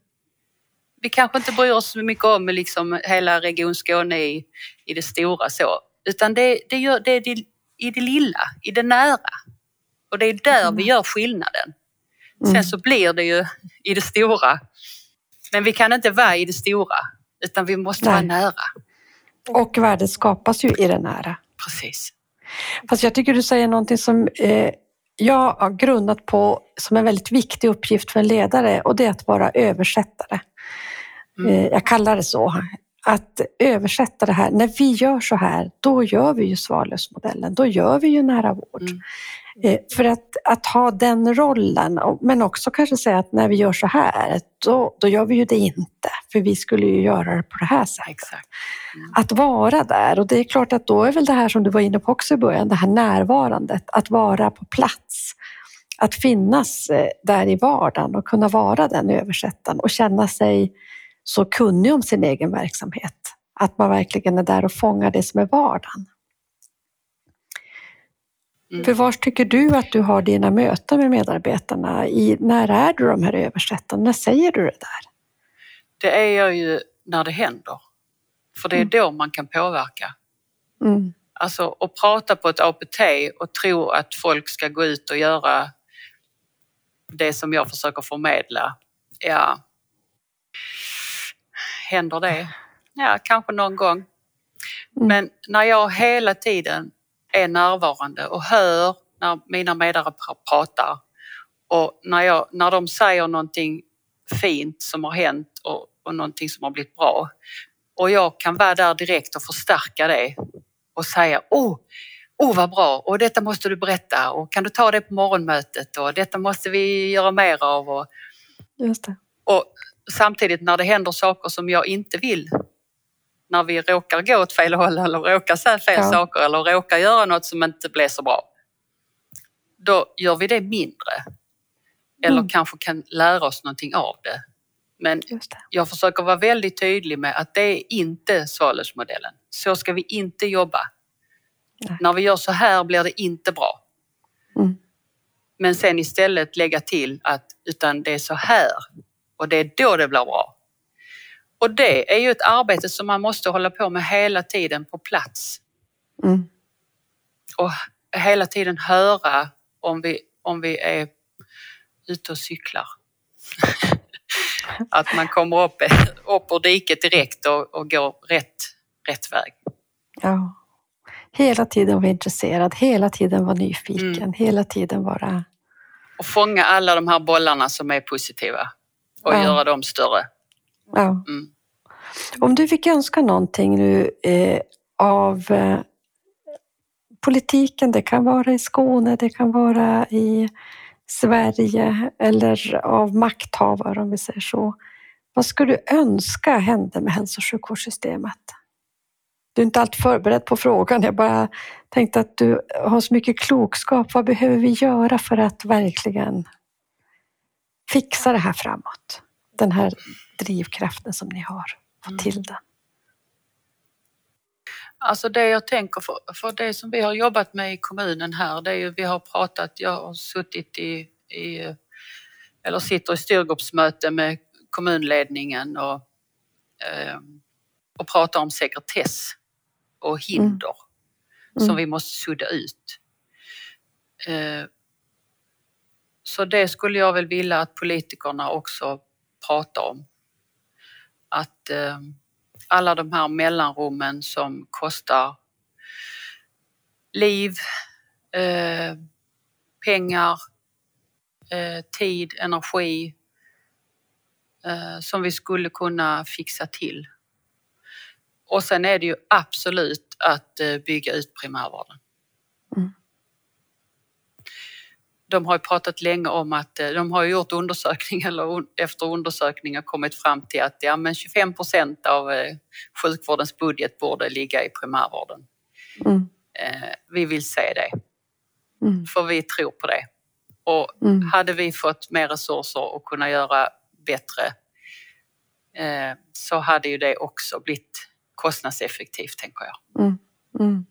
Speaker 2: Vi kanske inte bryr oss så mycket om liksom hela Region Skåne i, i det stora så, utan det, det, gör, det är det, i det lilla, i det nära. Och det är där mm. vi gör skillnaden. Sen mm. så blir det ju i det stora. Men vi kan inte vara i det stora, utan vi måste Nej. vara nära.
Speaker 3: Och värdet skapas ju i det nära.
Speaker 2: Precis.
Speaker 3: Fast jag tycker du säger någonting som eh, jag har grundat på som en väldigt viktig uppgift för en ledare och det är att vara översättare. Mm. Eh, jag kallar det så. Att översätta det här. När vi gör så här, då gör vi ju Svalövsmodellen. Då gör vi ju nära vård. Mm. Eh, för att, att ha den rollen, men också kanske säga att när vi gör så här, då, då gör vi ju det inte. För vi skulle ju göra det på det här sättet.
Speaker 2: Exakt.
Speaker 3: Mm. Att vara där och det är klart att då är väl det här som du var inne på också i början, det här närvarandet, att vara på plats. Att finnas eh, där i vardagen och kunna vara den översättaren och känna sig så kunnig om sin egen verksamhet. Att man verkligen är där och fångar det som är vardagen. Mm. För var tycker du att du har dina möten med medarbetarna? I, när är du de här översättarna? När säger du det där?
Speaker 2: Det är jag ju när det händer. För det är mm. då man kan påverka. Mm. Alltså att prata på ett APT och tro att folk ska gå ut och göra det som jag försöker förmedla. Ja, händer det? Ja, kanske någon gång. Mm. Men när jag hela tiden är närvarande och hör när mina medarbetare pratar. Och när, jag, när de säger någonting fint som har hänt och, och någonting som har blivit bra. Och jag kan vara där direkt och förstärka det och säga oh, oh vad bra. Och detta måste du berätta. Och kan du ta det på morgonmötet? Och detta måste vi göra mer av. Och,
Speaker 3: Just det.
Speaker 2: och samtidigt när det händer saker som jag inte vill när vi råkar gå åt fel håll eller råkar säga fel ja. saker eller råkar göra något som inte blir så bra. Då gör vi det mindre. Eller mm. kanske kan lära oss någonting av det. Men det. jag försöker vara väldigt tydlig med att det är inte Svalövsmodellen. Så ska vi inte jobba. Nej. När vi gör så här blir det inte bra. Mm. Men sen istället lägga till att utan det är så här och det är då det blir bra. Och det är ju ett arbete som man måste hålla på med hela tiden på plats. Mm. Och hela tiden höra om vi, om vi är ute och cyklar. att man kommer upp, upp ur diket direkt och, och går rätt, rätt väg.
Speaker 3: Ja. Hela tiden vara intresserad, hela tiden vara nyfiken, mm. hela tiden vara...
Speaker 2: Och fånga alla de här bollarna som är positiva och ja. göra dem större.
Speaker 3: Ja. Mm. Om du fick önska någonting nu eh, av eh, politiken, det kan vara i Skåne, det kan vara i Sverige eller av makthavare om vi säger så. Vad skulle du önska hände med hälso och sjukvårdssystemet? Du är inte alltid förberedd på frågan. Jag bara tänkte att du har så mycket klokskap. Vad behöver vi göra för att verkligen fixa det här framåt? Den här drivkraften som ni har. Få till mm. det.
Speaker 2: Alltså det jag tänker för, för det som vi har jobbat med i kommunen här, det är ju vi har pratat, jag har suttit i, i eller sitter i styrgruppsmöte med kommunledningen och, eh, och pratar om sekretess och hinder mm. som vi måste sudda ut. Eh, så det skulle jag väl vilja att politikerna också prata om. Att eh, alla de här mellanrummen som kostar liv, eh, pengar, eh, tid, energi eh, som vi skulle kunna fixa till. Och sen är det ju absolut att eh, bygga ut primärvården. Mm de har ju pratat länge om att eh, de har gjort undersökningar eller efter undersökningar kommit fram till att ja, men 25 procent av eh, sjukvårdens budget borde ligga i primärvården. Mm. Eh, vi vill se det, mm. för vi tror på det. Och mm. hade vi fått mer resurser och kunna göra bättre så hade ju det också blivit kostnadseffektivt, tänker jag. Mm. Mm.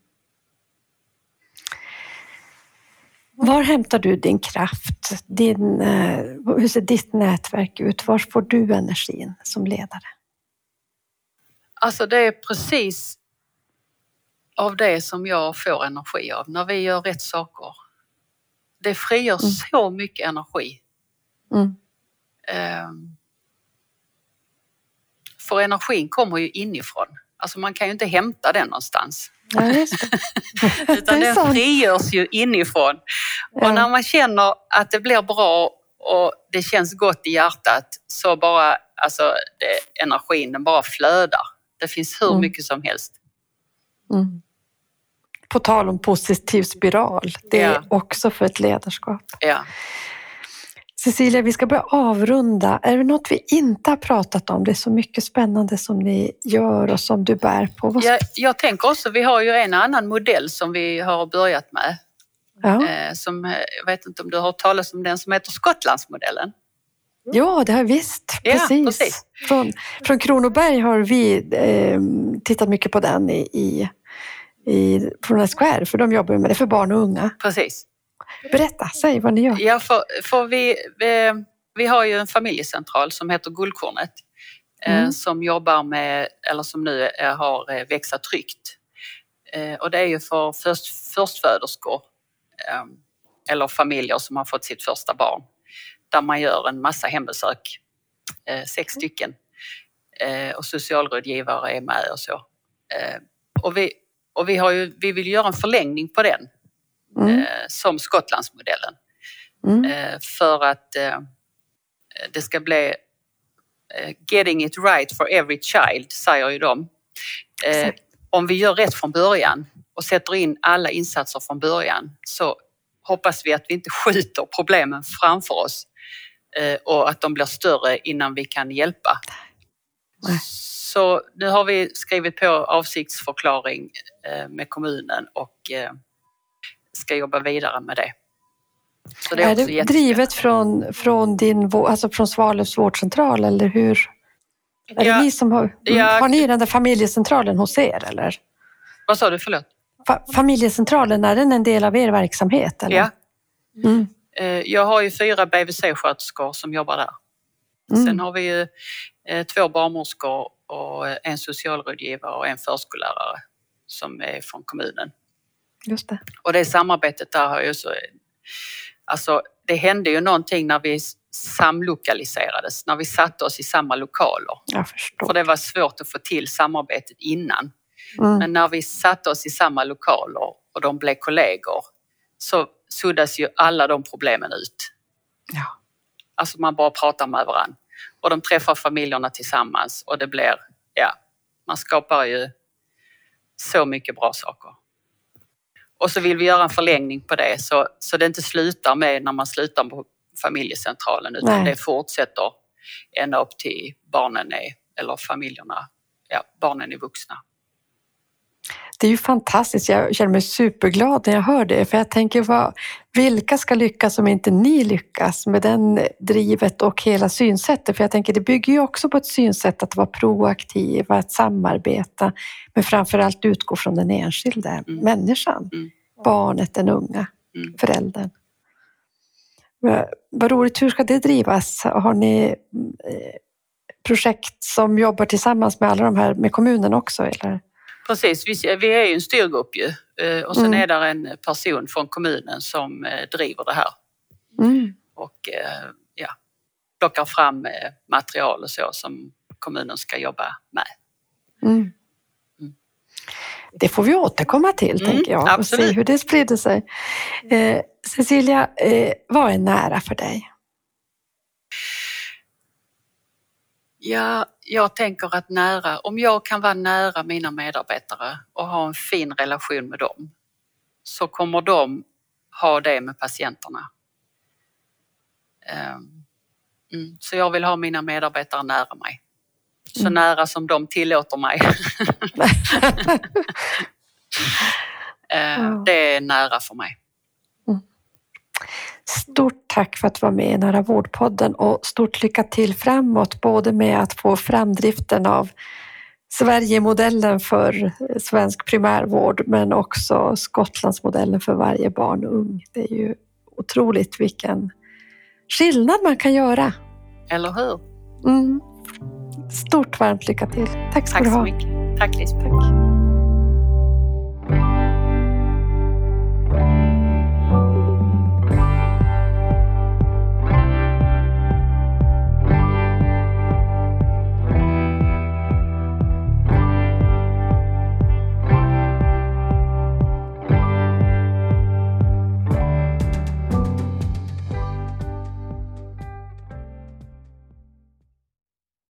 Speaker 3: Var hämtar du din kraft? Din, eh, hur ser ditt nätverk ut? Var får du energin som ledare?
Speaker 2: Alltså det är precis av det som jag får energi av när vi gör rätt saker. Det frigör mm. så mycket energi. Mm. Um, för energin kommer ju inifrån. Alltså man kan ju inte hämta den någonstans. Ja, Utan den sant. frigörs ju inifrån. Ja. Och när man känner att det blir bra och det känns gott i hjärtat så bara, alltså det, energin den bara flödar. Det finns hur mm. mycket som helst.
Speaker 3: Mm. På tal om positiv spiral, det ja. är också för ett ledarskap.
Speaker 2: Ja.
Speaker 3: Cecilia, vi ska börja avrunda. Är det något vi inte har pratat om? Det är så mycket spännande som ni gör och som du bär på.
Speaker 2: Jag, jag tänker också, vi har ju en annan modell som vi har börjat med. Ja. Eh, som, eh, jag vet inte om du har hört talas om den som heter Skottlandsmodellen?
Speaker 3: Ja, det har jag visst. Precis. Ja, precis. Från, från Kronoberg har vi eh, tittat mycket på den i, i, i, från SKR, för de jobbar med det för barn och unga.
Speaker 2: Precis.
Speaker 3: Berätta, säg vad ni gör.
Speaker 2: Ja, för, för vi, vi, vi har ju en familjecentral som heter Guldkornet eh, mm. som jobbar med, eller som nu har eh, växa tryggt Eh, och det är ju för först, förstföderskor eh, eller familjer som har fått sitt första barn där man gör en massa hembesök, eh, sex mm. stycken. Eh, och socialrådgivare är med och så. Eh, och vi, och vi, har ju, vi vill göra en förlängning på den mm. som Skottlandsmodellen. Mm. för att det ska bli getting it right for every child, säger ju de. Exakt. Om vi gör rätt från början och sätter in alla insatser från början så hoppas vi att vi inte skjuter problemen framför oss Eh, och att de blir större innan vi kan hjälpa. Nej. Så nu har vi skrivit på avsiktsförklaring eh, med kommunen och eh, ska jobba vidare med det.
Speaker 3: Så det är, är det drivet från, från, din, alltså från Svalövs vårdcentral eller hur? Är ja, det ni som har, ja, har ni den där familjecentralen hos er eller?
Speaker 2: Vad sa du, förlåt?
Speaker 3: Fa familjecentralen, är den en del av er verksamhet? Eller?
Speaker 2: Ja. Mm. Eh, jag har ju fyra BVC-sköterskor som jobbar där. Mm. Sen har vi ju eh, två barnmorskor och eh, en socialrådgivare och en förskollärare som är från kommunen.
Speaker 3: Just det.
Speaker 2: Och det samarbetet där har ju så... Alltså det hände ju någonting när vi samlokaliserades, när vi satte oss i samma lokaler.
Speaker 3: Jag förstår.
Speaker 2: För det var svårt att få till samarbetet innan. Mm. Men när vi satte oss i samma lokaler och de blev kollegor så suddas ju alla de problemen ut.
Speaker 3: Ja.
Speaker 2: Alltså man bara pratar med varandra. Och de träffar familjerna tillsammans och det blir, ja, man skapar ju så mycket bra saker. Och så vill vi göra en förlängning på det så, så det inte slutar med när man slutar på familjecentralen utan Nej. det fortsätter ända upp till barnen är, eller familjerna, ja, barnen är vuxna.
Speaker 3: Det är ju fantastiskt. Jag känner mig superglad när jag hör det, för jag tänker vad, vilka ska lyckas om inte ni lyckas med den drivet och hela synsättet? För jag tänker det bygger ju också på ett synsätt att vara proaktiva, att samarbeta, men framför allt utgå från den enskilda mm. människan, mm. barnet, den unga, mm. föräldern. Vad roligt, hur ska det drivas? Har ni eh, projekt som jobbar tillsammans med alla de här, med kommunen också? Eller?
Speaker 2: Precis, vi, är ju en styrgrupp ju eh, och sen mm. är det en person från kommunen som eh, driver det här.
Speaker 3: Mm.
Speaker 2: Och eh, ja, plockar fram material och så som kommunen ska jobba med.
Speaker 3: Mm. mm. Det får vi återkomma till, mm, tänker jag, absolut. och se hur det sprider sig. Eh, Cecilia, eh, vad är nära för dig?
Speaker 2: Ja, jag tänker att nära, om jag kan vara nära mina medarbetare och ha en fin relation med dem så kommer de ha det med patienterna. Ehm, mm, så jag vill ha mina medarbetare nära mig. Så mm. nära som de tillåter mig. Ehm, det är nära för mig.
Speaker 3: Stort tack för att du var med i Nära vårdpodden och stort lycka till framåt, både med att få framdriften av Sverigemodellen för svensk primärvård, men också Skottlandsmodellen för varje barn och ung. Det är ju otroligt vilken skillnad man kan göra.
Speaker 2: Eller hur?
Speaker 3: Mm. Stort varmt lycka till. Tack ska
Speaker 2: Tack
Speaker 3: du ha.
Speaker 2: Tack så mycket. Tack Lisbeth.